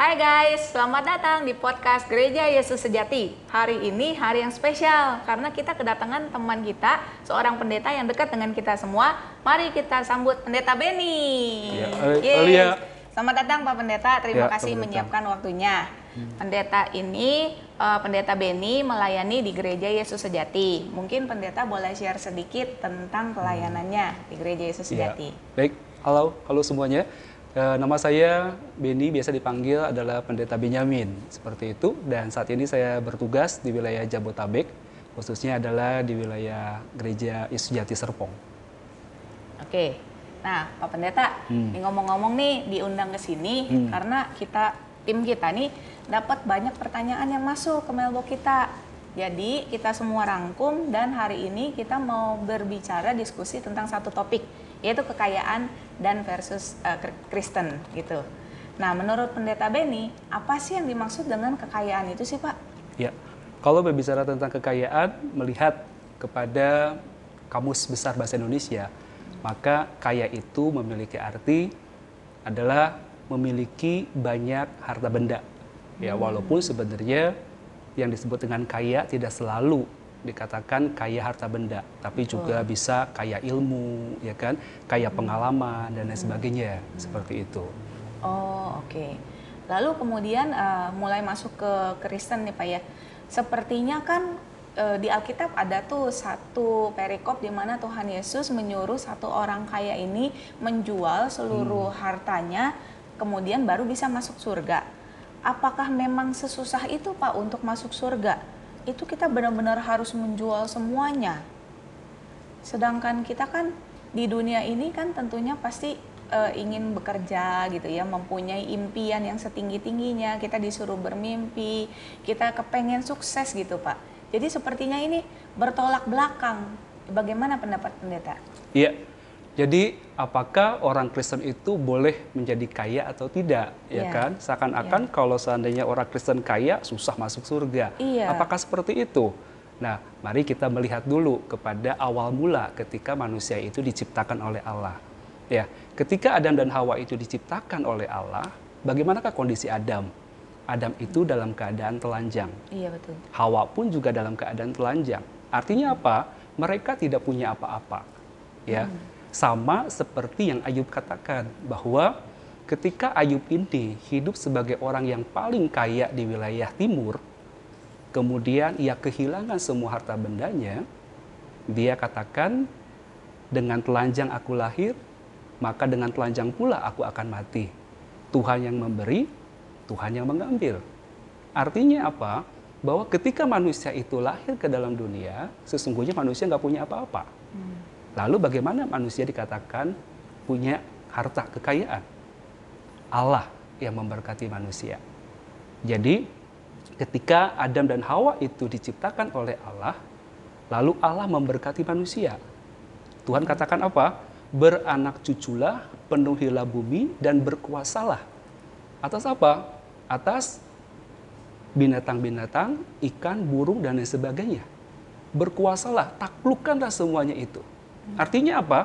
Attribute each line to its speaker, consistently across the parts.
Speaker 1: Hai guys, selamat datang di podcast Gereja Yesus Sejati. Hari ini hari yang spesial karena kita kedatangan teman kita, seorang pendeta yang dekat dengan kita semua. Mari kita sambut Pendeta Beni.
Speaker 2: Ya, Al-
Speaker 1: Yes.
Speaker 2: Alia.
Speaker 1: Selamat datang Pak Pendeta, terima
Speaker 2: Ya,
Speaker 1: kasih
Speaker 2: datang.
Speaker 1: menyiapkan waktunya. Pendeta ini, eh, Pendeta Beni melayani di Gereja Yesus Sejati. Mungkin Pendeta boleh share sedikit tentang pelayanannya di Gereja Yesus
Speaker 2: Ya.
Speaker 1: Sejati.
Speaker 2: Baik, halo, halo semuanya. Eh, nama saya Beni, biasa dipanggil adalah Pendeta Benyamin, seperti itu. Dan saat ini saya bertugas di wilayah Jabotabek, khususnya adalah di wilayah Gereja Yesus Sejati Serpong.
Speaker 1: Oke. Nah, Pak Pendeta,
Speaker 2: Hmm.
Speaker 1: ngomong-ngomong nih diundang ke sini
Speaker 2: Hmm.
Speaker 1: karena kita tim kita nih dapat banyak pertanyaan yang masuk ke mailbox kita. Jadi, kita semua rangkum dan hari ini kita mau berbicara diskusi tentang satu topik, yaitu kekayaan dan versus Kri- Kristen gitu. Nah, menurut Pendeta Beni, apa sih yang dimaksud dengan kekayaan itu sih, Pak?
Speaker 2: Ya, kalau berbicara tentang kekayaan, melihat kepada kamus besar bahasa Indonesia, maka kaya itu memiliki arti adalah memiliki banyak harta benda. Ya, walaupun sebenarnya yang disebut dengan kaya tidak selalu dikatakan kaya harta benda, tapi juga bisa kaya ilmu, ya kan, kaya pengalaman dan lain sebagainya, seperti itu.
Speaker 1: Oh, oke. Lalu kemudian eh, mulai masuk ke Kristen nih Pak ya. Sepertinya kan eh, di Alkitab ada tuh satu perikop di mana Tuhan Yesus menyuruh satu orang kaya ini menjual seluruh hartanya kemudian baru bisa masuk surga. Apakah memang sesusah itu Pak untuk masuk surga? Itu kita benar-benar harus menjual semuanya. Sedangkan kita kan di dunia ini kan tentunya pasti eh, ingin bekerja gitu ya, mempunyai impian yang setinggi-tingginya, kita disuruh bermimpi, kita kepengen sukses gitu Pak. Jadi sepertinya ini bertolak belakang. Bagaimana pendapat pendeta?
Speaker 2: Iya. Jadi apakah orang Kristen itu boleh menjadi kaya atau tidak, ya
Speaker 1: Iya.
Speaker 2: kan? Seakan-akan kalau seandainya orang Kristen kaya susah masuk surga.
Speaker 1: Iya.
Speaker 2: Apakah seperti itu? Nah, mari kita melihat dulu kepada awal mula ketika manusia itu diciptakan oleh Allah. Ya, ketika Adam dan Hawa itu diciptakan oleh Allah, bagaimanakah kondisi Adam? Adam itu dalam keadaan telanjang.
Speaker 1: Iya betul.
Speaker 2: Hawa pun juga dalam keadaan telanjang. Artinya apa? Mereka tidak punya apa-apa. Ya. Sama seperti yang Ayub katakan bahwa ketika Ayub ini hidup sebagai orang yang paling kaya di wilayah timur, kemudian ia kehilangan semua harta bendanya, dia katakan dengan telanjang aku lahir, maka dengan telanjang pula aku akan mati. Tuhan yang memberi, Tuhan yang mengambil. Artinya apa? Bahwa ketika manusia itu lahir ke dalam dunia, sesungguhnya manusia nggak punya apa-apa. Lalu bagaimana manusia dikatakan punya harta kekayaan? Allah yang memberkati manusia. Jadi ketika Adam dan Hawa itu diciptakan oleh Allah, lalu Allah memberkati manusia. Tuhan katakan apa? Beranak cuculah, penuhilah bumi dan berkuasalah. Atas apa? Atas binatang-binatang, ikan, burung dan lain sebagainya. Berkuasalah, taklukkanlah semuanya itu. Artinya apa?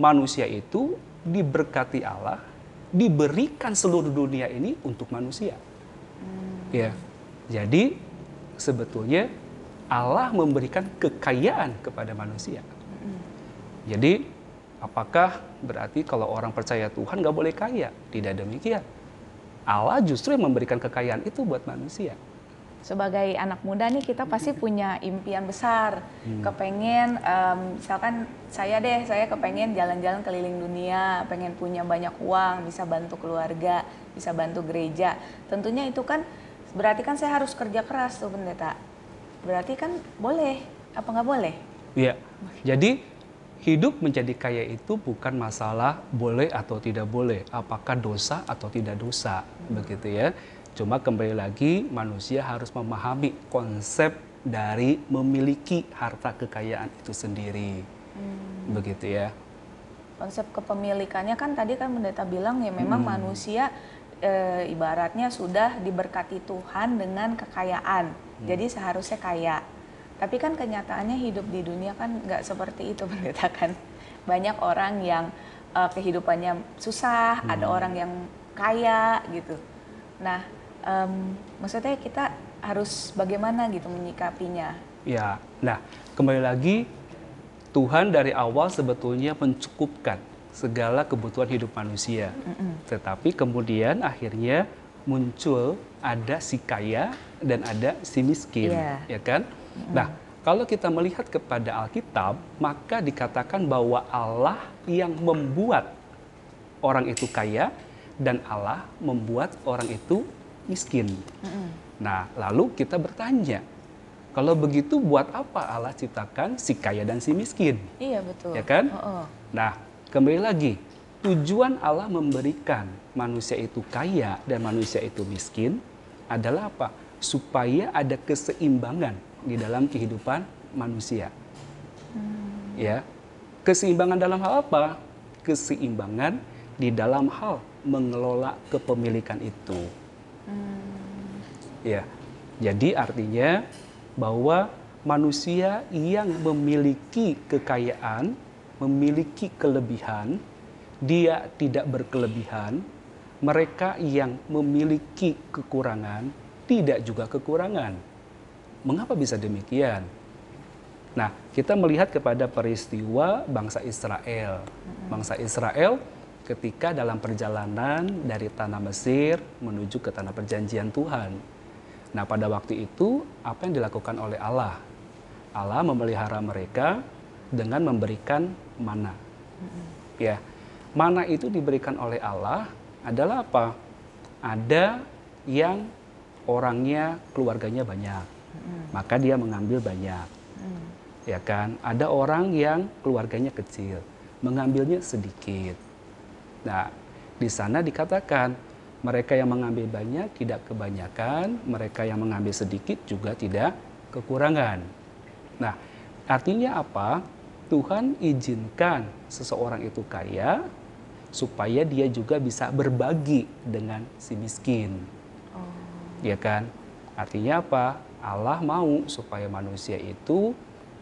Speaker 2: Manusia itu diberkati Allah, diberikan seluruh dunia ini untuk manusia. Ya. Jadi sebetulnya Allah memberikan kekayaan kepada manusia. Jadi apakah berarti kalau orang percaya Tuhan nggak boleh kaya? Tidak demikian. Allah justru yang memberikan kekayaan itu buat manusia.
Speaker 1: Sebagai anak muda nih kita pasti punya impian besar. Kepengen em, misalkan saya deh saya kepengen jalan-jalan keliling dunia pengen punya banyak uang bisa bantu keluarga bisa bantu gereja. Tentunya itu kan berarti kan saya harus kerja keras tuh pendeta. Berarti kan boleh apa nggak boleh?
Speaker 2: Ya. Jadi hidup menjadi kaya itu bukan masalah boleh atau tidak boleh, apakah dosa atau tidak dosa, begitu ya. Cuma kembali lagi manusia harus memahami konsep dari memiliki harta kekayaan itu sendiri. Begitu ya.
Speaker 1: konsep kepemilikannya kan tadi kan pendeta bilang ya memang manusia eh, ibaratnya sudah diberkati Tuhan dengan kekayaan. Jadi seharusnya kaya. Tapi kan kenyataannya hidup di dunia kan nggak seperti itu pendeta kan? Banyak orang yang eh, kehidupannya susah ada orang yang kaya gitu. Nah, em, maksudnya kita harus bagaimana gitu menyikapinya?
Speaker 2: Ya, nah kembali lagi Tuhan dari awal sebetulnya mencukupkan segala kebutuhan hidup manusia. Tetapi kemudian akhirnya muncul ada si kaya dan ada si miskin,
Speaker 1: Iya.
Speaker 2: ya kan? Nah, kalau kita melihat kepada Alkitab, maka dikatakan bahwa Allah yang membuat orang itu kaya dan Allah membuat orang itu miskin. Nah, lalu kita bertanya, kalau begitu buat apa Allah ciptakan si kaya dan si miskin?
Speaker 1: Iya betul.
Speaker 2: Ya kan?
Speaker 1: Heeh.
Speaker 2: Nah, kembali lagi, tujuan Allah memberikan manusia itu kaya dan manusia itu miskin adalah apa? Supaya ada keseimbangan di dalam kehidupan manusia. Ya. Keseimbangan dalam hal apa? Keseimbangan di dalam hal mengelola kepemilikan itu. Ya. Jadi artinya bahwa manusia yang memiliki kekayaan, memiliki kelebihan, dia tidak berkelebihan. Mereka yang memiliki kekurangan, tidak juga kekurangan. Mengapa bisa demikian? Nah, kita melihat kepada peristiwa bangsa Israel. Bangsa Israel ketika dalam perjalanan dari tanah Mesir menuju ke tanah perjanjian Tuhan. Nah, pada waktu itu apa yang dilakukan oleh Allah? Allah memelihara mereka dengan memberikan mana. Ya. Mana itu diberikan oleh Allah adalah apa? Ada yang orangnya keluarganya banyak. Maka dia mengambil banyak. Ya kan? Ada orang yang keluarganya kecil, mengambilnya sedikit. Nah, di sana dikatakan mereka yang mengambil banyak tidak kebanyakan, mereka yang mengambil sedikit juga tidak kekurangan. Nah, artinya apa? Tuhan izinkan seseorang itu kaya supaya dia juga bisa berbagi dengan si miskin. Ya kan? Artinya apa? Allah mau supaya manusia itu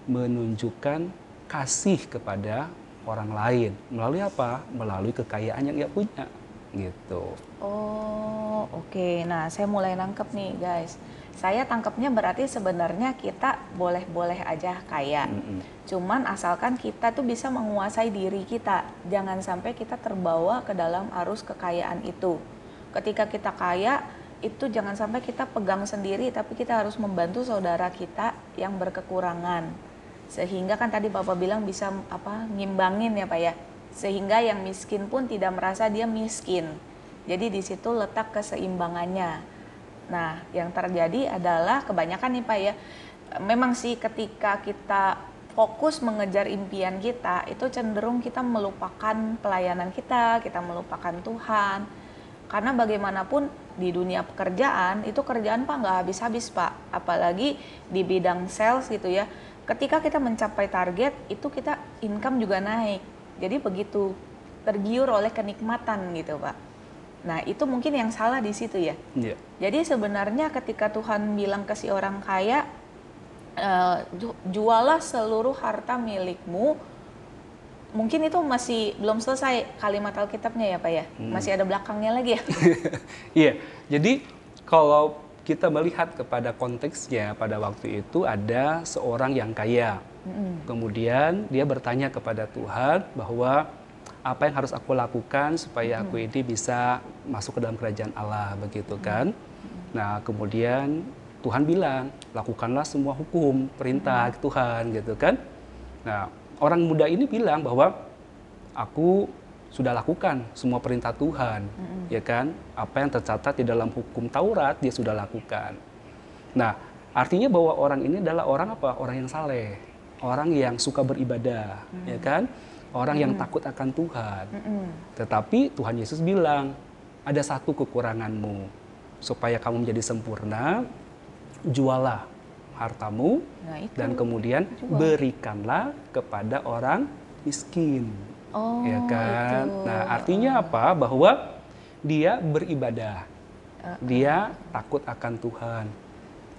Speaker 2: menunjukkan kasih kepada orang lain melalui apa? Melalui kekayaan yang ia punya. Gitu.
Speaker 1: Oh, oke. Nah, saya mulai nangkep nih, guys. Saya tangkapnya berarti sebenarnya kita boleh-boleh aja kaya.
Speaker 2: Mm-mm.
Speaker 1: Cuman asalkan kita tuh bisa menguasai diri kita. Jangan sampai kita terbawa ke dalam arus kekayaan itu. Ketika kita kaya, itu jangan sampai kita pegang sendiri, tapi kita harus membantu saudara kita yang berkekurangan. Sehingga kan tadi Bapak bilang bisa apa ngimbangin ya Pak ya. Sehingga yang miskin pun tidak merasa dia miskin. Jadi di situ letak keseimbangannya. Nah, yang terjadi adalah kebanyakan nih Pak ya, memang sih ketika kita fokus mengejar impian kita, itu cenderung kita melupakan pelayanan kita, kita melupakan Tuhan. Karena bagaimanapun di dunia pekerjaan, itu kerjaan Pak nggak habis-habis Pak. Apalagi di bidang sales gitu ya. Ketika kita mencapai target, itu kita income juga naik. Jadi begitu tergiur oleh kenikmatan gitu Pak. Nah, itu mungkin yang salah di situ ya.
Speaker 2: Iya.
Speaker 1: Jadi sebenarnya ketika Tuhan bilang ke si orang kaya, eh, ju- jualah seluruh harta milikmu, mungkin itu masih belum selesai kalimat Alkitabnya ya Pak ya, masih ada belakangnya lagi ya.
Speaker 2: Iya, jadi kalau kita melihat kepada konteksnya pada waktu itu ada seorang yang kaya. Kemudian dia bertanya kepada Tuhan bahwa apa yang harus aku lakukan supaya aku ini bisa masuk ke dalam kerajaan Allah begitu kan. Nah, kemudian Tuhan bilang, lakukanlah semua hukum, perintah Tuhan gitu kan. Nah, orang muda ini bilang bahwa aku sudah lakukan semua perintah Tuhan, ya kan? Apa yang tercatat di dalam hukum Taurat dia sudah lakukan. Nah, artinya bahwa orang ini adalah orang apa? Orang yang saleh, orang yang suka beribadah, ya kan? Orang yang takut akan Tuhan. Tetapi Tuhan Yesus bilang, ada satu kekuranganmu supaya kamu menjadi sempurna, jualah hartamu
Speaker 1: Nah, itu.
Speaker 2: dan kemudian
Speaker 1: Jual.
Speaker 2: berikanlah kepada orang miskin.
Speaker 1: Oh,
Speaker 2: ya kan?
Speaker 1: itu.
Speaker 2: Nah, artinya apa? Bahwa dia beribadah. Dia takut akan Tuhan.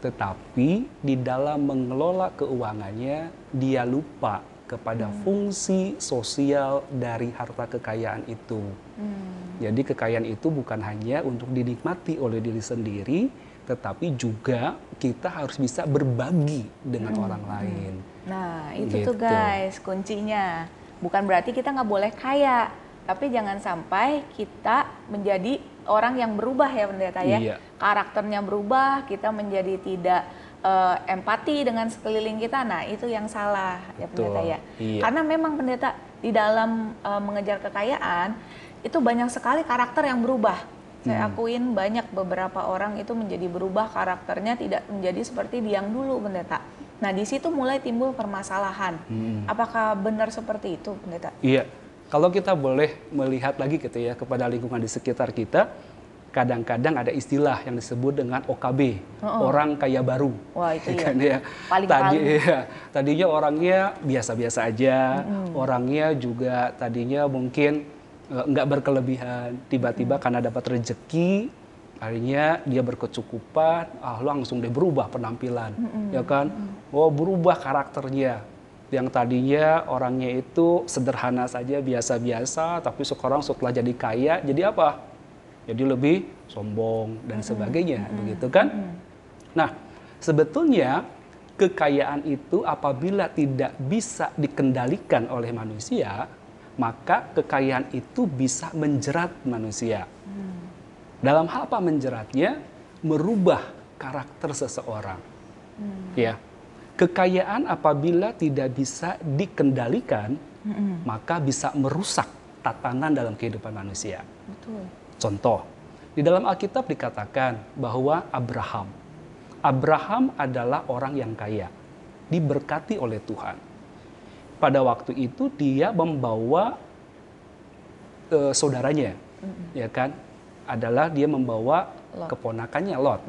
Speaker 2: Tetapi di dalam mengelola keuangannya dia lupa kepada fungsi sosial dari harta kekayaan itu.
Speaker 1: Hmm.
Speaker 2: Jadi kekayaan itu bukan hanya untuk dinikmati oleh diri sendiri, tetapi juga kita harus bisa berbagi dengan orang lain.
Speaker 1: Nah, itu tuh
Speaker 2: Gitu.
Speaker 1: guys kuncinya. Bukan berarti kita nggak boleh kaya, tapi jangan sampai kita menjadi orang yang berubah ya pendeta ya.
Speaker 2: Iya.
Speaker 1: Karakternya berubah, kita menjadi tidak eh, empati dengan sekeliling kita. Nah, itu yang salah ya
Speaker 2: Betul.
Speaker 1: pendeta ya.
Speaker 2: Iya.
Speaker 1: Karena memang pendeta di dalam eh, mengejar kekayaan itu banyak sekali karakter yang berubah. Saya
Speaker 2: Hmm.
Speaker 1: akuin banyak beberapa orang itu menjadi berubah karakternya tidak menjadi seperti yang dulu pendeta. Nah di situ mulai timbul permasalahan.
Speaker 2: Hmm.
Speaker 1: Apakah benar seperti itu pendeta?
Speaker 2: Iya, kalau kita boleh melihat lagi gitu ya kepada lingkungan di sekitar kita, kadang-kadang ada istilah yang disebut dengan OKB, orang kaya baru.
Speaker 1: Wah itu
Speaker 2: kan ya.
Speaker 1: Paling-paling.
Speaker 2: Tadi ya, tadinya orangnya biasa-biasa aja, orangnya juga tadinya mungkin eh, nggak berkelebihan, tiba-tiba karena dapat rezeki, akhirnya dia berkecukupan, ah langsung dia berubah penampilan, ya kan? Oh berubah karakternya. Yang tadinya orangnya itu sederhana saja, biasa-biasa, tapi sekarang setelah jadi kaya, jadi apa? Jadi lebih sombong dan sebagainya, begitu kan? Nah, sebetulnya kekayaan itu apabila tidak bisa dikendalikan oleh manusia, maka kekayaan itu bisa menjerat manusia. Dalam hal apa menjeratnya? Merubah karakter seseorang. Ya. Kekayaan apabila tidak bisa dikendalikan, maka bisa merusak tatanan dalam kehidupan manusia.
Speaker 1: Betul.
Speaker 2: Contoh, di dalam Alkitab dikatakan bahwa Abraham, Abraham adalah orang yang kaya, diberkati oleh Tuhan. Pada waktu itu dia membawa eh, saudaranya, ya kan, adalah dia membawa
Speaker 1: Lot.
Speaker 2: keponakannya Lot.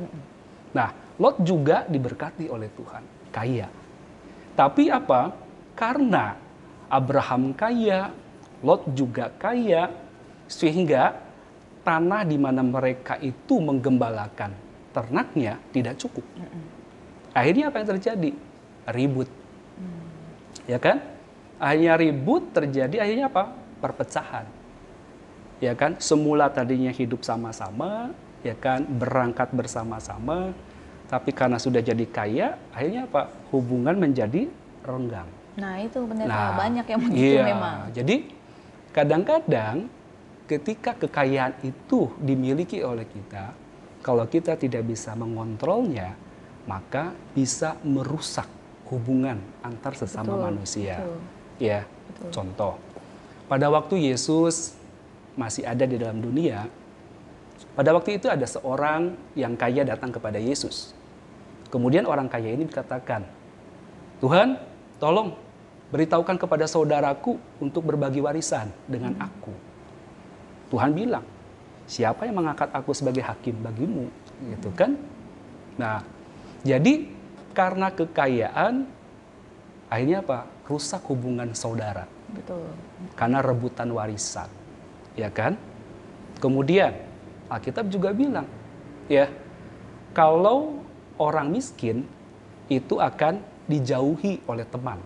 Speaker 2: Nah, Lot juga diberkati oleh Tuhan, kaya. Tapi apa? Karena Abraham kaya, Lot juga kaya, sehingga tanah di mana mereka itu menggembalakan ternaknya tidak cukup. Akhirnya apa yang terjadi? Ribut. Ya kan? Akhirnya ribut terjadi akhirnya apa? Perpecahan. Ya kan? Semula tadinya hidup sama-sama, ya kan? Berangkat bersama-sama, tapi karena sudah jadi kaya, akhirnya apa? Hubungan menjadi renggang.
Speaker 1: Nah itu pendeta
Speaker 2: Nah,
Speaker 1: banyak yang begitu
Speaker 2: iya.
Speaker 1: memang.
Speaker 2: Jadi kadang-kadang ketika kekayaan itu dimiliki oleh kita, kalau kita tidak bisa mengontrolnya, maka bisa merusak hubungan antar sesama
Speaker 1: Betul,
Speaker 2: manusia.
Speaker 1: betul.
Speaker 2: Ya,
Speaker 1: Betul.
Speaker 2: contoh. Pada waktu Yesus masih ada di dalam dunia, pada waktu itu ada seorang yang kaya datang kepada Yesus. Kemudian orang kaya ini dikatakan, Tuhan, tolong beritahukan kepada saudaraku untuk berbagi warisan dengan aku. Tuhan bilang, siapa yang mengangkat aku sebagai hakim bagimu? Gitu kan? Nah, jadi karena kekayaan, akhirnya apa? Rusak hubungan saudara
Speaker 1: Betul.
Speaker 2: karena rebutan warisan, ya kan? Kemudian Alkitab juga bilang, ya, kalau orang miskin itu akan dijauhi oleh teman.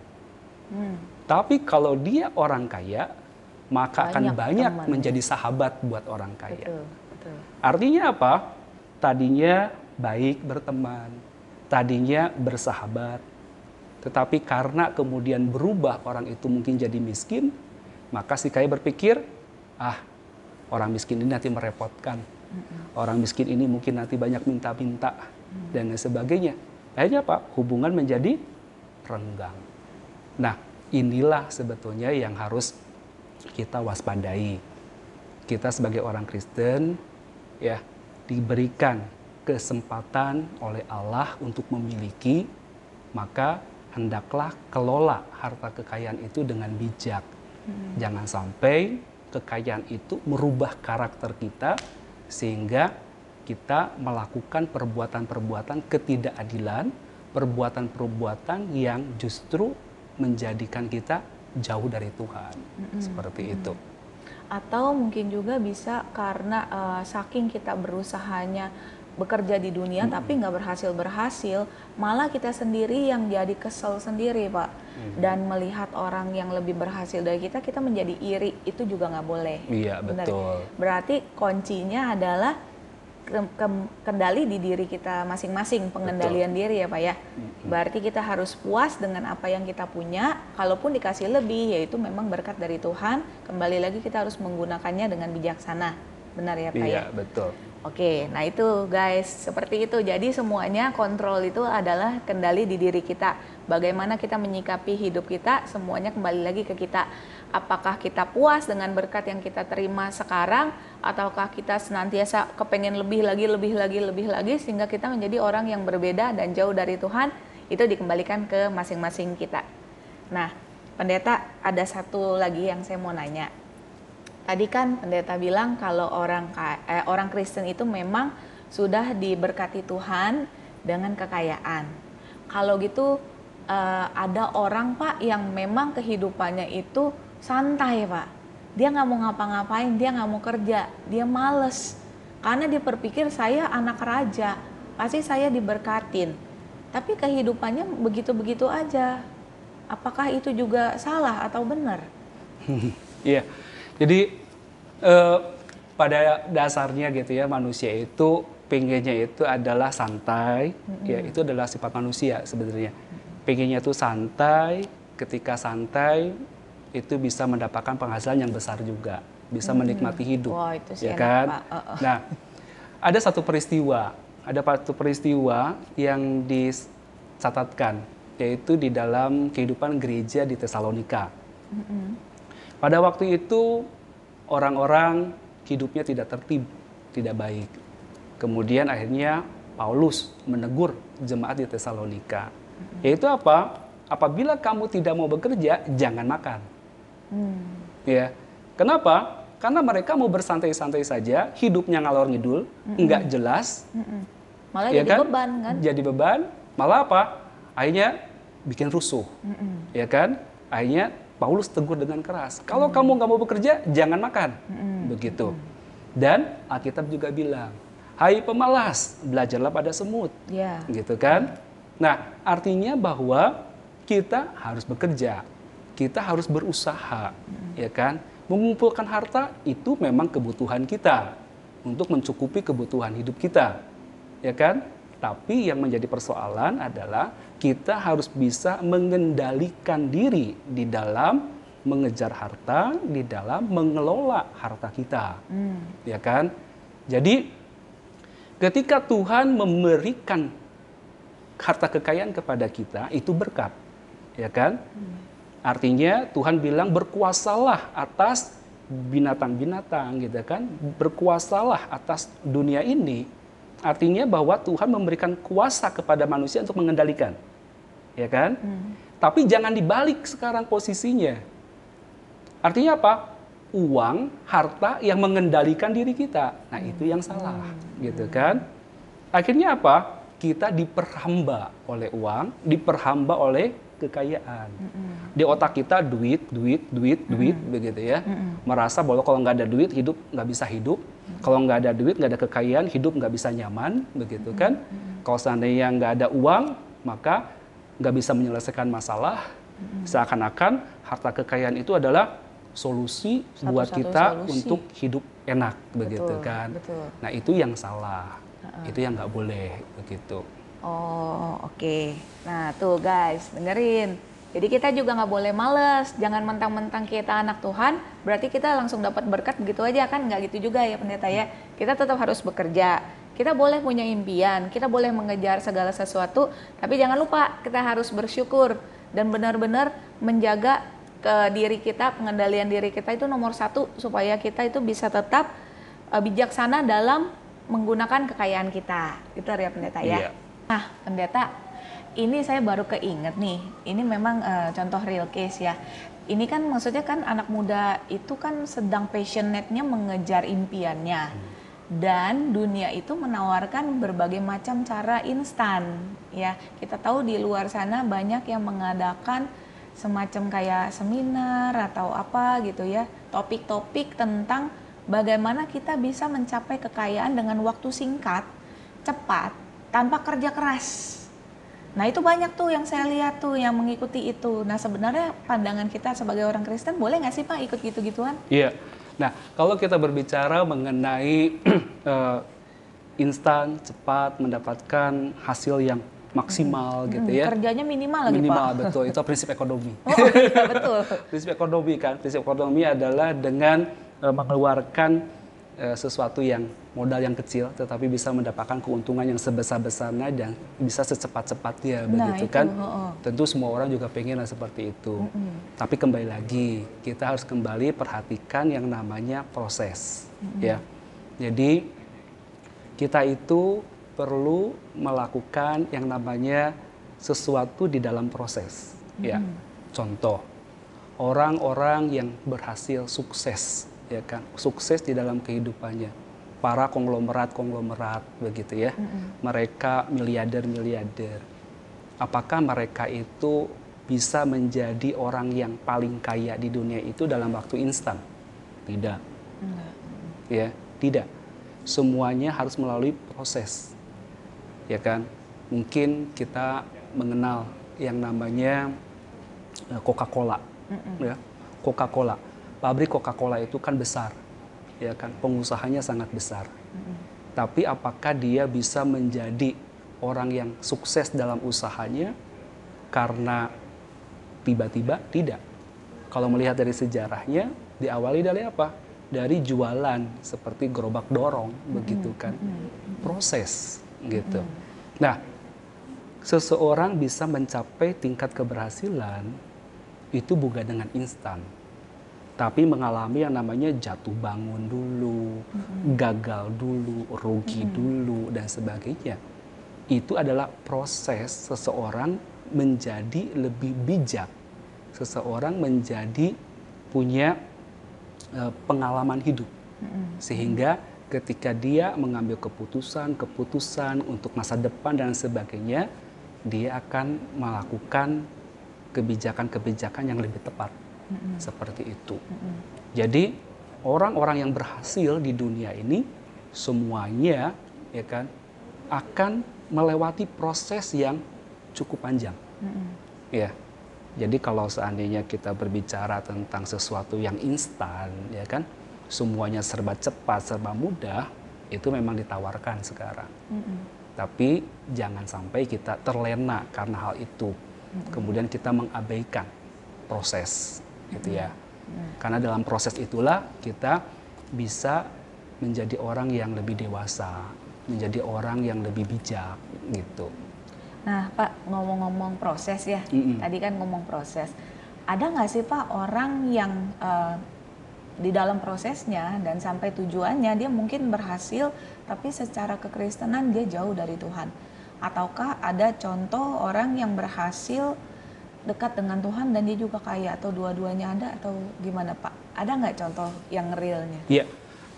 Speaker 1: Hmm.
Speaker 2: Tapi kalau dia orang kaya, maka akan
Speaker 1: Banyak
Speaker 2: banyak
Speaker 1: teman.
Speaker 2: menjadi sahabat buat orang kaya.
Speaker 1: Betul. Betul.
Speaker 2: Artinya apa? Tadinya baik berteman, tadinya bersahabat, tetapi karena kemudian berubah orang itu mungkin jadi miskin, maka si kaya berpikir, ah orang miskin ini nanti merepotkan, orang miskin ini mungkin nanti banyak minta-minta dan lain sebagainya. Akhirnya apa? Hubungan menjadi renggang. Nah inilah sebetulnya yang harus kita waspadai. Kita sebagai orang Kristen ya diberikan kesempatan oleh Allah untuk memiliki, maka hendaklah kelola harta kekayaan itu dengan bijak. Jangan sampai kekayaan itu merubah karakter kita sehingga kita melakukan perbuatan-perbuatan ketidakadilan, perbuatan-perbuatan yang justru menjadikan kita jauh dari Tuhan. Seperti itu.
Speaker 1: Atau mungkin juga bisa karena eh, saking kita berusahanya bekerja di dunia
Speaker 2: Hmm.
Speaker 1: tapi nggak berhasil berhasil, malah kita sendiri yang jadi kesel sendiri pak.
Speaker 2: Hmm.
Speaker 1: Dan melihat orang yang lebih berhasil dari kita, kita menjadi iri itu juga nggak boleh.
Speaker 2: Iya,
Speaker 1: Benar.
Speaker 2: betul.
Speaker 1: Berarti kuncinya adalah ke- ke- kendali di diri kita masing-masing, pengendalian diri ya Pak ya. Berarti kita harus puas dengan apa yang kita punya, kalaupun dikasih lebih yaitu memang berkat dari Tuhan, kembali lagi kita harus menggunakannya dengan bijaksana. Benar ya Pak ya?
Speaker 2: Iya, betul.
Speaker 1: Oke, nah itu guys, seperti itu. Jadi semuanya kontrol itu adalah kendali di diri kita. Bagaimana kita menyikapi hidup kita, semuanya kembali lagi ke kita. Apakah kita puas dengan berkat yang kita terima sekarang, ataukah kita senantiasa kepengen lebih lagi, lebih lagi, lebih lagi, sehingga kita menjadi orang yang berbeda dan jauh dari Tuhan, itu dikembalikan ke masing-masing kita. Nah, pendeta ada satu lagi yang saya mau nanya. Tadi kan pendeta bilang kalau orang eh, orang Kristen itu memang sudah diberkati Tuhan dengan kekayaan. Kalau gitu eh, ada orang Pak yang memang kehidupannya itu santai Pak. Dia nggak mau ngapa-ngapain, dia nggak mau kerja, dia males. Karena dia berpikir saya anak raja, pasti saya diberkatin. Tapi kehidupannya begitu-begitu aja. Apakah itu juga salah atau benar?
Speaker 2: Iya. Jadi eh, pada dasarnya gitu ya manusia itu pengennya itu adalah santai, ya itu adalah sifat manusia sebenarnya. Pengennya itu santai, ketika santai itu bisa mendapatkan penghasilan yang besar juga, bisa menikmati hidup,
Speaker 1: Wah, itu sih
Speaker 2: ya
Speaker 1: enak,
Speaker 2: kan?
Speaker 1: Pak. Eh, eh.
Speaker 2: Nah, ada satu peristiwa, ada satu peristiwa yang dicatatkan, yaitu di dalam kehidupan gereja di Tesalonika. Pada waktu itu orang-orang hidupnya tidak tertib, tidak baik. Kemudian akhirnya Paulus menegur jemaat di Tesalonika. Yaitu apa? Apabila kamu tidak mau bekerja, jangan makan. Ya. Kenapa? Karena mereka mau bersantai-santai saja, hidupnya ngalor ngidul, nggak jelas,
Speaker 1: Mm-mm. Malah
Speaker 2: ya
Speaker 1: jadi
Speaker 2: kan?
Speaker 1: beban kan?
Speaker 2: Jadi beban, malah apa? Akhirnya bikin rusuh, ya kan? Akhirnya Paulus tegur dengan keras. Kalau kamu nggak mau bekerja, jangan makan, begitu. Dan Alkitab juga bilang, Hai pemalas, belajarlah pada semut,
Speaker 1: Ya.
Speaker 2: gitu kan? Nah, artinya bahwa kita harus bekerja, kita harus berusaha, ya kan? Mengumpulkan harta itu memang kebutuhan kita untuk mencukupi kebutuhan hidup kita, ya kan? Tapi yang menjadi persoalan adalah kita harus bisa mengendalikan diri di dalam mengejar harta, di dalam mengelola harta kita,
Speaker 1: Hmm.
Speaker 2: ya kan? Jadi ketika Tuhan memberikan harta kekayaan kepada kita itu berkat, ya kan? Artinya Tuhan bilang berkuasalah atas binatang-binatang, gitu kan? Berkuasalah atas dunia ini. Artinya bahwa Tuhan memberikan kuasa kepada manusia untuk mengendalikan, ya kan? Tapi jangan dibalik sekarang posisinya. Artinya apa? Uang, harta yang mengendalikan diri kita. Nah, itu yang salah, gitu kan? Akhirnya apa? Kita diperhamba oleh uang, diperhamba oleh kekayaan. Di otak kita duit, duit, duit, duit, begitu ya. Merasa bahwa kalau nggak ada duit, hidup nggak bisa hidup. Kalau nggak ada duit, nggak ada kekayaan, hidup nggak bisa nyaman, begitu kan? Kalau seandainya nggak ada uang, maka nggak bisa menyelesaikan masalah. Seakan-akan harta kekayaan itu adalah solusi buat
Speaker 1: Satu-satu
Speaker 2: kita
Speaker 1: solusi.
Speaker 2: untuk hidup enak, begitu
Speaker 1: Betul,
Speaker 2: kan?
Speaker 1: betul.
Speaker 2: Nah itu yang salah, itu yang nggak boleh, begitu.
Speaker 1: Oh, oke. Nah, tuh guys, dengerin. Jadi kita juga nggak boleh males. Jangan mentang-mentang kita anak Tuhan, berarti kita langsung dapat berkat begitu aja kan? Nggak gitu juga ya pendeta ya. Kita tetap harus bekerja. Kita boleh punya impian, kita boleh mengejar segala sesuatu, tapi jangan lupa kita harus bersyukur dan benar-benar menjaga ke diri kita, pengendalian diri kita itu nomor satu supaya kita itu bisa tetap eh, bijaksana dalam menggunakan kekayaan kita. Itu ya pendeta ya.
Speaker 2: Iya.
Speaker 1: Nah, pendeta, ini saya baru keinget nih. Ini memang eh, contoh real case ya. Ini kan maksudnya kan anak muda itu kan sedang passionate-nya mengejar impiannya. Dan dunia itu menawarkan berbagai macam cara instan ya. Kita tahu di luar sana banyak yang mengadakan semacam kayak seminar atau apa gitu ya. Topik-topik tentang bagaimana kita bisa mencapai kekayaan dengan waktu singkat cepat tanpa kerja keras. Nah itu banyak tuh yang saya lihat tuh yang mengikuti itu. Nah sebenarnya pandangan kita sebagai orang Kristen boleh nggak sih Pak ikut gitu-gituan?
Speaker 2: Iya. Nah kalau kita berbicara mengenai uh, instan, cepat, mendapatkan hasil yang maksimal hmm. gitu ya.
Speaker 1: Kerjanya minimal lagi
Speaker 2: minimal,
Speaker 1: Pak.
Speaker 2: betul. Itu prinsip ekonomi.
Speaker 1: Oh iya betul.
Speaker 2: prinsip ekonomi kan. Prinsip ekonomi adalah dengan uh, mengeluarkan sesuatu yang modal yang kecil tetapi bisa mendapatkan keuntungan yang sebesar-besarnya dan bisa secepat-cepatnya nah, begitu itu, kan oh, oh. tentu semua orang juga pengen seperti itu mm -hmm. tapi kembali lagi kita harus kembali perhatikan yang namanya proses mm -hmm. ya jadi kita itu perlu melakukan yang namanya sesuatu di dalam proses mm -hmm. ya contoh orang-orang yang berhasil sukses ya kan sukses di dalam kehidupannya. Para konglomerat konglomerat begitu ya. Mm-hmm. mereka miliarder miliarder apakah mereka itu bisa menjadi orang yang paling kaya di dunia itu dalam waktu instan? Tidak. Mm-hmm. ya tidak. Semuanya harus melalui proses. Ya kan? Mungkin kita mengenal yang namanya eh, Coca-Cola. Mm-hmm. ya Coca-Cola pabrik Coca-Cola itu kan besar, ya kan, pengusahanya sangat besar. Mm-hmm. Tapi apakah dia bisa menjadi orang yang sukses dalam usahanya karena tiba-tiba? Tidak. Kalau melihat dari sejarahnya, diawali dari apa? Dari jualan seperti gerobak dorong, mm-hmm. begitu kan, mm-hmm. proses gitu. Mm-hmm. Nah, seseorang bisa mencapai tingkat keberhasilan itu bukan dengan instan tapi mengalami yang namanya jatuh bangun dulu, mm-hmm. gagal dulu, rugi mm-hmm. dulu dan sebagainya. Itu adalah proses seseorang menjadi lebih bijak, seseorang menjadi punya uh, pengalaman hidup, mm-hmm. sehingga ketika dia mengambil keputusan-keputusan untuk masa depan dan sebagainya, dia akan melakukan kebijakan-kebijakan yang lebih tepat Seperti itu. Mm-hmm. Jadi orang-orang yang berhasil di dunia ini semuanya ya kan akan melewati proses yang cukup panjang. Mm-hmm. Ya. Jadi kalau seandainya kita berbicara tentang sesuatu yang instan ya kan semuanya serba cepat, serba mudah, itu memang ditawarkan sekarang. Mm-hmm. Tapi jangan sampai kita terlena karena hal itu. Mm-hmm. Kemudian kita mengabaikan proses gitu ya. Karena dalam proses itulah kita bisa menjadi orang yang lebih dewasa, menjadi orang yang lebih bijak gitu.
Speaker 1: Nah, Pak ngomong-ngomong proses ya, mm -mm. tadi kan ngomong proses. Ada nggak sih Pak orang yang uh, di dalam prosesnya dan sampai tujuannya dia mungkin berhasil, tapi secara kekristenan dia jauh dari Tuhan? Ataukah ada contoh orang yang berhasil dekat dengan Tuhan dan dia juga kaya atau dua-duanya ada atau gimana Pak? Ada nggak contoh yang realnya?
Speaker 2: Iya,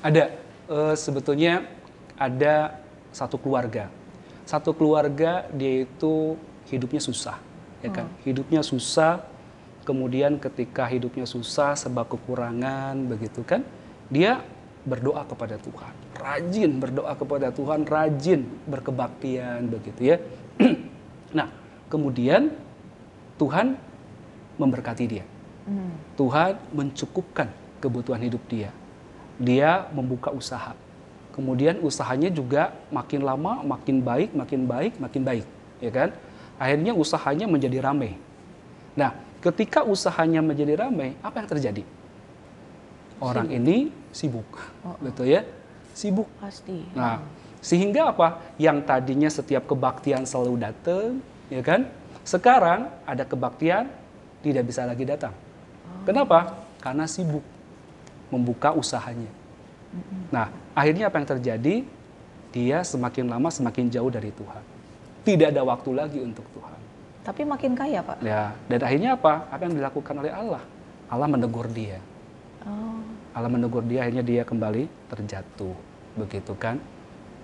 Speaker 2: ada. E, sebetulnya ada satu keluarga. Satu keluarga dia itu hidupnya susah, ya kan? Hmm. Hidupnya susah. Kemudian ketika hidupnya susah sebab kekurangan begitu kan, dia berdoa kepada Tuhan, rajin berdoa kepada Tuhan, rajin berkebaktian begitu ya. nah, kemudian Tuhan memberkati dia. Hmm. Tuhan mencukupkan kebutuhan hidup dia. Dia membuka usaha. Kemudian usahanya juga makin lama makin baik, makin baik, makin baik, ya kan? Akhirnya usahanya menjadi ramai. Nah, ketika usahanya menjadi ramai, apa yang terjadi? Orang sibuk. ini sibuk, oh. betul ya? Sibuk.
Speaker 1: Pasti.
Speaker 2: Nah, sehingga apa? Yang tadinya setiap kebaktian selalu datang, ya kan? Sekarang ada kebaktian tidak bisa lagi datang. Oh. Kenapa? Karena sibuk membuka usahanya. Nah, akhirnya apa yang terjadi? Dia semakin lama semakin jauh dari Tuhan. Tidak ada waktu lagi untuk Tuhan.
Speaker 1: Tapi makin kaya, Pak.
Speaker 2: Ya, dan akhirnya apa? Apa yang dilakukan oleh Allah? Allah menegur dia. Oh. Allah menegur dia, akhirnya dia kembali terjatuh. Begitu kan?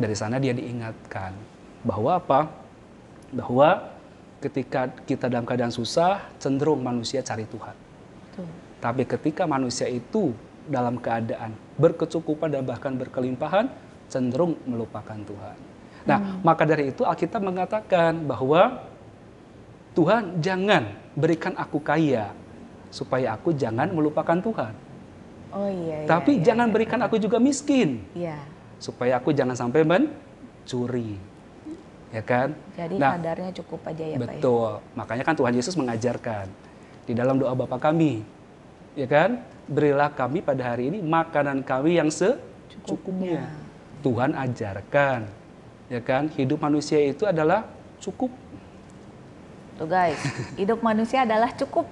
Speaker 2: Dari sana dia diingatkan bahwa apa? Bahwa ketika kita dalam keadaan susah, cenderung manusia cari Tuhan. Betul. Tapi ketika manusia itu dalam keadaan berkecukupan dan bahkan berkelimpahan, cenderung melupakan Tuhan. Nah, hmm. maka dari itu Alkitab mengatakan bahwa Tuhan jangan berikan aku kaya supaya aku jangan melupakan Tuhan.
Speaker 1: Oh iya. iya
Speaker 2: Tapi
Speaker 1: iya,
Speaker 2: jangan
Speaker 1: iya,
Speaker 2: berikan
Speaker 1: iya.
Speaker 2: aku juga miskin.
Speaker 1: Iya.
Speaker 2: Supaya aku jangan sampai mencuri. Ya kan?
Speaker 1: Jadi
Speaker 2: nah,
Speaker 1: kadarnya cukup aja ya Pak. ya?
Speaker 2: Betul. Makanya kan Tuhan Yesus mengajarkan di dalam doa Bapa kami. Ya kan? Berilah kami pada hari ini makanan kami yang secukupnya. Tuhan ajarkan. Ya kan? Hidup manusia itu adalah cukup.
Speaker 1: Tuh guys, hidup manusia adalah cukup.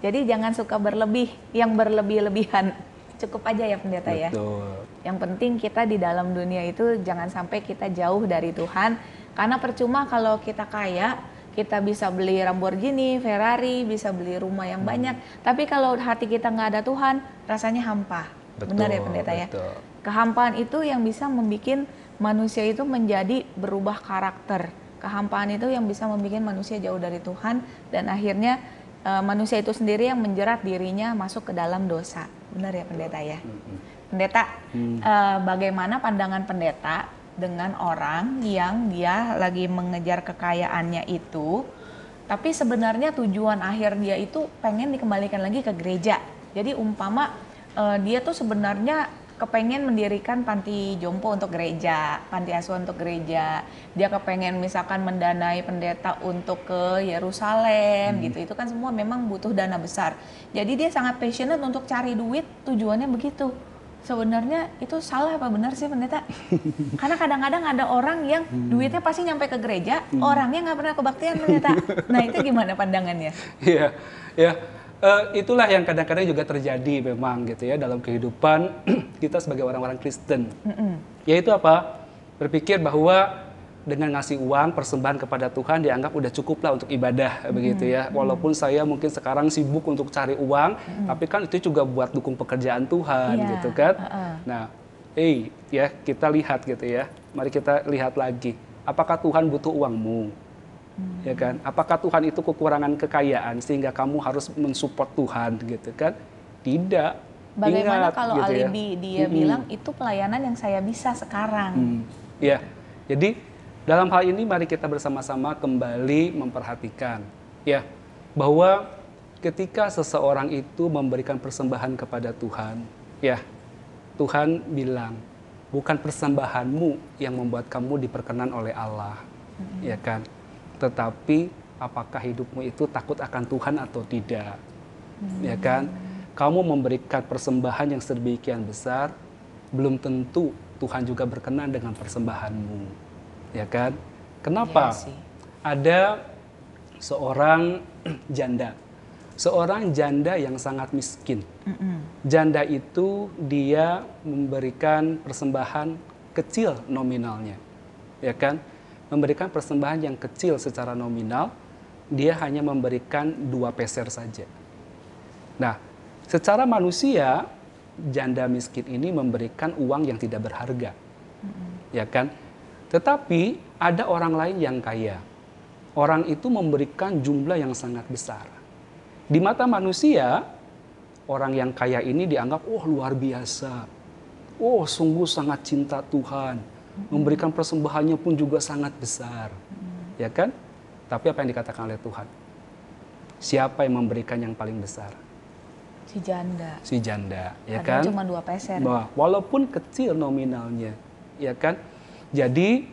Speaker 1: Jadi jangan suka berlebih, yang berlebih-lebihan. Cukup aja ya pendeta ya.
Speaker 2: Betul.
Speaker 1: Yang penting kita di dalam dunia itu jangan sampai kita jauh dari Tuhan. Karena percuma kalau kita kaya, kita bisa beli Lamborghini, Ferrari, bisa beli rumah yang banyak. Tapi kalau hati kita nggak ada Tuhan, rasanya hampa.
Speaker 2: Betul,
Speaker 1: Benar ya pendeta ya?
Speaker 2: betul.
Speaker 1: Kehampaan itu yang bisa membuat manusia itu menjadi berubah karakter. Kehampaan itu yang bisa membuat manusia jauh dari Tuhan dan akhirnya eh, manusia itu sendiri yang menjerat dirinya masuk ke dalam dosa. Benar ya pendeta ya? Pendeta,
Speaker 2: Hmm.
Speaker 1: eh, bagaimana pandangan pendeta dengan orang yang dia lagi mengejar kekayaannya itu, tapi sebenarnya tujuan akhir dia itu pengen dikembalikan lagi ke gereja. Jadi umpama eh, dia tuh sebenarnya kepengen mendirikan panti jompo untuk gereja, panti asuhan untuk gereja. Dia kepengen misalkan mendanai pendeta untuk ke Yerusalem gitu. Itu kan semua memang butuh dana besar. Jadi dia sangat passionate untuk cari duit, tujuannya begitu. Sebenarnya itu salah apa benar sih pendeta? Karena kadang-kadang ada orang yang duitnya pasti nyampe ke gereja, orangnya nggak pernah kebaktian pendeta. Nah itu gimana pandangannya?
Speaker 2: Iya, ya. Eh, itulah yang kadang-kadang juga terjadi memang gitu ya dalam kehidupan kita sebagai orang-orang Kristen. Yaitu apa? Berpikir bahwa dengan ngasih uang persembahan kepada Tuhan dianggap udah cukup lah untuk ibadah begitu ya. Walaupun saya mungkin sekarang sibuk untuk cari uang, tapi kan itu juga buat dukung pekerjaan Tuhan
Speaker 1: Iya,
Speaker 2: gitu kan.
Speaker 1: heeh.
Speaker 2: Nah, eh ya kita lihat gitu ya. Mari kita lihat lagi. Apakah Tuhan butuh uangmu? Ya kan? Apakah Tuhan itu kekurangan kekayaan sehingga kamu harus mensupport Tuhan gitu kan? Tidak.
Speaker 1: Bagaimana
Speaker 2: Ingat,
Speaker 1: kalau
Speaker 2: gitu ya.
Speaker 1: alibi dia
Speaker 2: Mm-mm.
Speaker 1: bilang itu pelayanan yang saya bisa sekarang?
Speaker 2: Hmm, Ya, jadi dalam hal ini mari kita bersama-sama kembali memperhatikan ya bahwa ketika seseorang itu memberikan persembahan kepada Tuhan, ya Tuhan bilang bukan persembahanmu yang membuat kamu diperkenan oleh Allah, ya kan? Tetapi apakah hidupmu itu takut akan Tuhan atau tidak, ya kan? Kamu memberikan persembahan yang sedemikian besar, belum tentu Tuhan juga berkenan dengan persembahanmu, ya kan? Kenapa?
Speaker 1: Iya sih.
Speaker 2: Ada seorang janda, seorang janda yang sangat miskin. Janda itu dia memberikan persembahan kecil nominalnya, ya kan? Memberikan persembahan yang kecil secara nominal, dia hanya memberikan dua peser saja. Nah, secara manusia, janda miskin ini memberikan uang yang tidak berharga, ya kan? Tetapi ada orang lain yang kaya. Orang itu memberikan jumlah yang sangat besar. Di mata manusia, orang yang kaya ini dianggap, oh luar biasa. Oh sungguh sangat cinta Tuhan. Memberikan persembahannya pun juga sangat besar. Ya kan? Tapi apa yang dikatakan oleh Tuhan? Siapa yang memberikan yang paling besar?
Speaker 1: Si janda.
Speaker 2: Si janda, ya kan?
Speaker 1: cuma dua peser.
Speaker 2: Bah, walaupun kecil nominalnya, ya kan? Jadi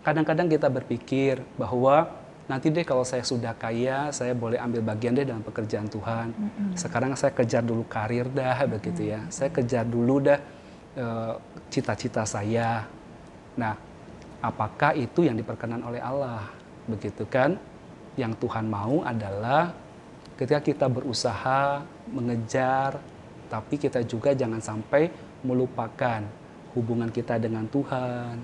Speaker 2: kadang-kadang kita berpikir bahwa nanti deh kalau saya sudah kaya, saya boleh ambil bagian deh dalam pekerjaan Tuhan. Sekarang saya kejar dulu karir dah, begitu ya. Saya kejar dulu dah eh, cita-cita saya. Nah, apakah itu yang diperkenan oleh Allah? Begitu kan? Yang Tuhan mau adalah ketika kita berusaha mengejar, tapi kita juga jangan sampai melupakan hubungan kita dengan Tuhan.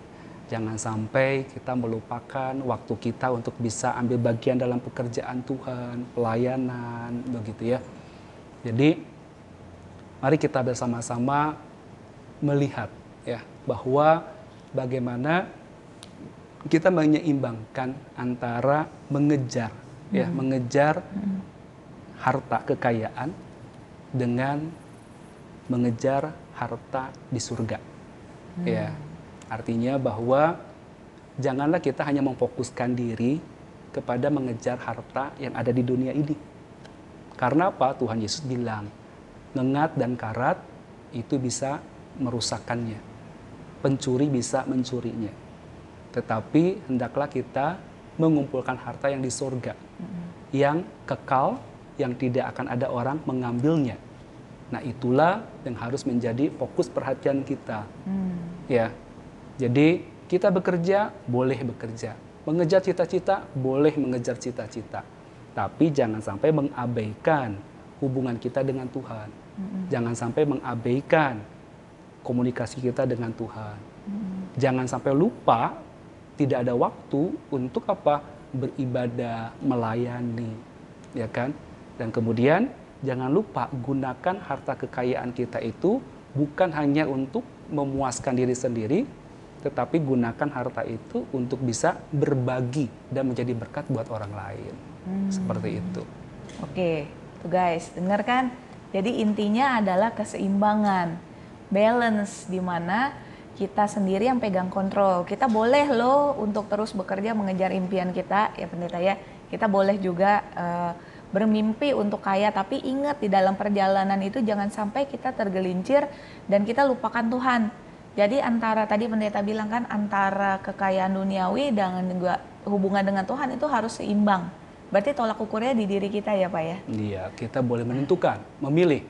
Speaker 2: Jangan sampai kita melupakan waktu kita untuk bisa ambil bagian dalam pekerjaan Tuhan, pelayanan, begitu ya. Jadi, mari kita bersama-sama melihat ya bahwa bagaimana kita menyeimbangkan antara mengejar ya, mengejar harta kekayaan dengan mengejar harta di surga. Ya. Artinya bahwa janganlah kita hanya memfokuskan diri kepada mengejar harta yang ada di dunia ini. Karena apa? Tuhan Yesus bilang, ngengat dan karat itu bisa merusakkannya. Pencuri bisa mencurinya. Tetapi hendaklah kita mengumpulkan harta yang di surga, yang kekal, yang tidak akan ada orang mengambilnya. Nah itulah yang harus menjadi fokus perhatian kita. Hmm. Ya, jadi kita bekerja boleh bekerja, mengejar cita-cita boleh mengejar cita-cita, tapi jangan sampai mengabaikan hubungan kita dengan Tuhan. Hmm. Jangan sampai mengabaikan komunikasi kita dengan Tuhan. Hmm. Jangan sampai lupa tidak ada waktu untuk apa beribadah, melayani, ya kan? Dan kemudian jangan lupa gunakan harta kekayaan kita itu bukan hanya untuk memuaskan diri sendiri, tetapi gunakan harta itu untuk bisa berbagi dan menjadi berkat buat orang lain. Hmm. Seperti itu.
Speaker 1: Oke, tuh guys, dengar kan? Jadi intinya adalah keseimbangan, balance di mana kita sendiri yang pegang kontrol. Kita boleh loh untuk terus bekerja mengejar impian kita, ya pendeta ya. Kita boleh juga uh, bermimpi untuk kaya tapi ingat di dalam perjalanan itu jangan sampai kita tergelincir dan kita lupakan Tuhan. Jadi antara tadi pendeta bilang kan antara kekayaan duniawi dengan juga hubungan dengan Tuhan itu harus seimbang. Berarti tolak ukurnya di diri kita ya Pak ya?
Speaker 2: Iya, kita boleh menentukan, memilih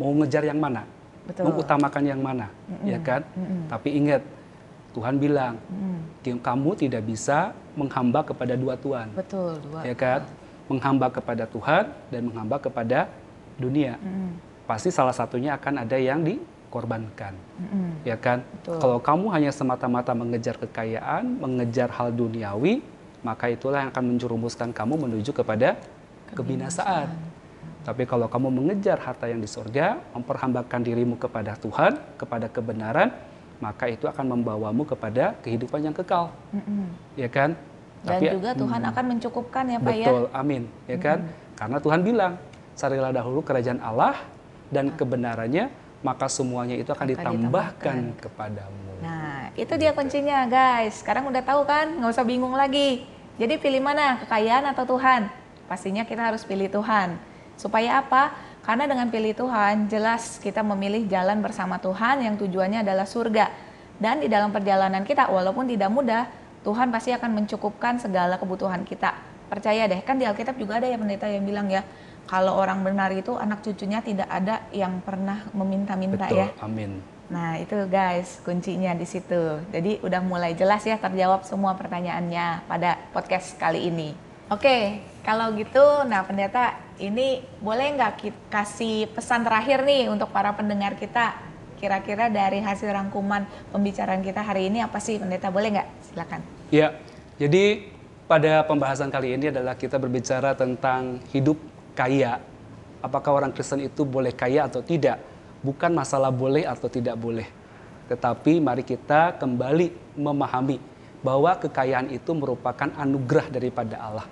Speaker 2: mau ngejar yang mana, Betul. mengutamakan yang mana, mm -mm. ya kan? Mm -mm. Tapi ingat, Tuhan bilang, mm. kamu tidak bisa menghamba kepada dua Tuhan.
Speaker 1: Betul, dua.
Speaker 2: Ya kan? menghamba kepada Tuhan dan menghamba kepada dunia. Mm. Pasti salah satunya akan ada yang dikorbankan, mm. ya kan? Betul. Kalau kamu hanya semata-mata mengejar kekayaan, mengejar hal duniawi, maka itulah yang akan menjerumuskan kamu menuju kepada kebinasaan. kebinasaan. Tapi kalau kamu mengejar harta yang di surga, memperhambakan dirimu kepada Tuhan, kepada kebenaran, maka itu akan membawamu kepada kehidupan yang kekal, mm -mm. ya kan?
Speaker 1: Dan Tapi, juga Tuhan hmm, akan mencukupkan ya Pak
Speaker 2: betul, ya. Betul, amin. Ya kan? Hmm. Karena Tuhan bilang, carilah dahulu kerajaan Allah dan kebenarannya, maka semuanya itu akan, akan ditambahkan, ditambahkan kepadamu.
Speaker 1: Nah, itu dia kuncinya guys. Sekarang udah tahu kan? Nggak usah bingung lagi. Jadi pilih mana? Kekayaan atau Tuhan? Pastinya kita harus pilih Tuhan. Supaya apa? Karena dengan pilih Tuhan, jelas kita memilih jalan bersama Tuhan yang tujuannya adalah surga. Dan di dalam perjalanan kita, walaupun tidak mudah, Tuhan pasti akan mencukupkan segala kebutuhan kita. Percaya deh, kan di Alkitab juga ada ya pendeta yang bilang ya, kalau orang benar itu anak cucunya tidak ada yang pernah meminta-minta ya.
Speaker 2: Amin.
Speaker 1: Nah itu guys kuncinya di situ. Jadi udah mulai jelas ya terjawab semua pertanyaannya pada podcast kali ini. Oke, kalau gitu, nah pendeta ini boleh nggak kasih pesan terakhir nih untuk para pendengar kita? Kira-kira dari hasil rangkuman pembicaraan kita hari ini apa sih pendeta? Boleh nggak? Silakan.
Speaker 2: Ya, jadi pada pembahasan kali ini adalah kita berbicara tentang hidup kaya. Apakah orang Kristen itu boleh kaya atau tidak? Bukan masalah boleh atau tidak boleh. Tetapi mari kita kembali memahami bahwa kekayaan itu merupakan anugerah daripada Allah.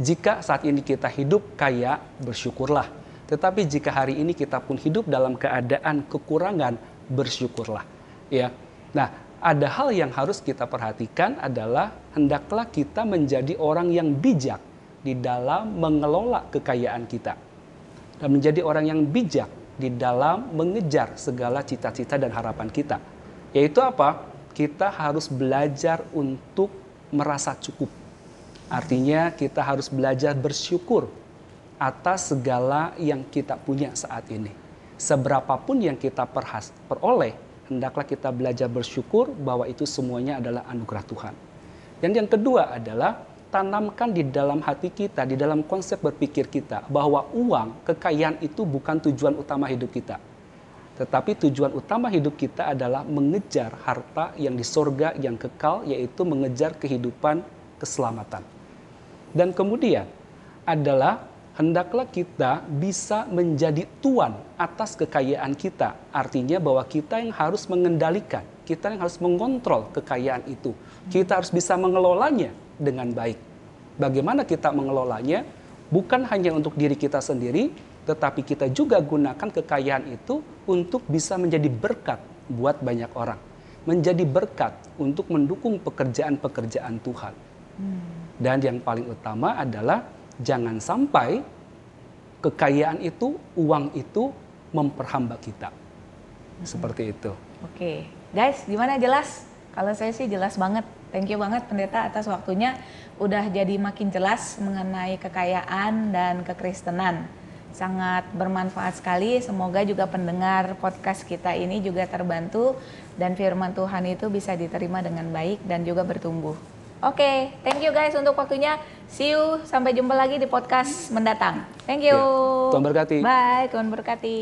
Speaker 2: Jika saat ini kita hidup kaya, bersyukurlah. Tetapi jika hari ini kita pun hidup dalam keadaan kekurangan, bersyukurlah. Ya. Nah, ada hal yang harus kita perhatikan adalah hendaklah kita menjadi orang yang bijak di dalam mengelola kekayaan kita dan menjadi orang yang bijak di dalam mengejar segala cita-cita dan harapan kita. Yaitu apa? Kita harus belajar untuk merasa cukup. Artinya kita harus belajar bersyukur atas segala yang kita punya saat ini. Seberapapun yang kita peroleh, hendaklah kita belajar bersyukur bahwa itu semuanya adalah anugerah Tuhan. Dan yang kedua adalah tanamkan di dalam hati kita, di dalam konsep berpikir kita bahwa uang, kekayaan itu bukan tujuan utama hidup kita. Tetapi tujuan utama hidup kita adalah mengejar harta yang di sorga yang kekal, yaitu mengejar kehidupan keselamatan. Dan kemudian adalah hendaklah kita bisa menjadi tuan atas kekayaan kita. Artinya bahwa kita yang harus mengendalikan, kita yang harus mengontrol kekayaan itu. Kita harus bisa mengelolanya dengan baik. Bagaimana kita mengelolanya? Bukan hanya untuk diri kita sendiri, tetapi kita juga gunakan kekayaan itu untuk bisa menjadi berkat buat banyak orang. menjadi berkat untuk mendukung pekerjaan-pekerjaan Tuhan. Dan yang paling utama adalah jangan sampai kekayaan itu, uang itu memperhamba kita. Seperti itu.
Speaker 1: Oke, guys, gimana jelas? Kalau saya sih jelas banget. Thank you banget pendeta atas waktunya. Udah jadi makin jelas mengenai kekayaan dan kekristenan. Sangat bermanfaat sekali. Semoga juga pendengar podcast kita ini juga terbantu dan firman Tuhan itu bisa diterima dengan baik dan juga bertumbuh. Oke, thank you guys untuk waktunya. See you, sampai jumpa lagi di podcast mendatang. Thank you.
Speaker 2: Ya, Tuhan berkati.
Speaker 1: Bye, Tuhan berkati.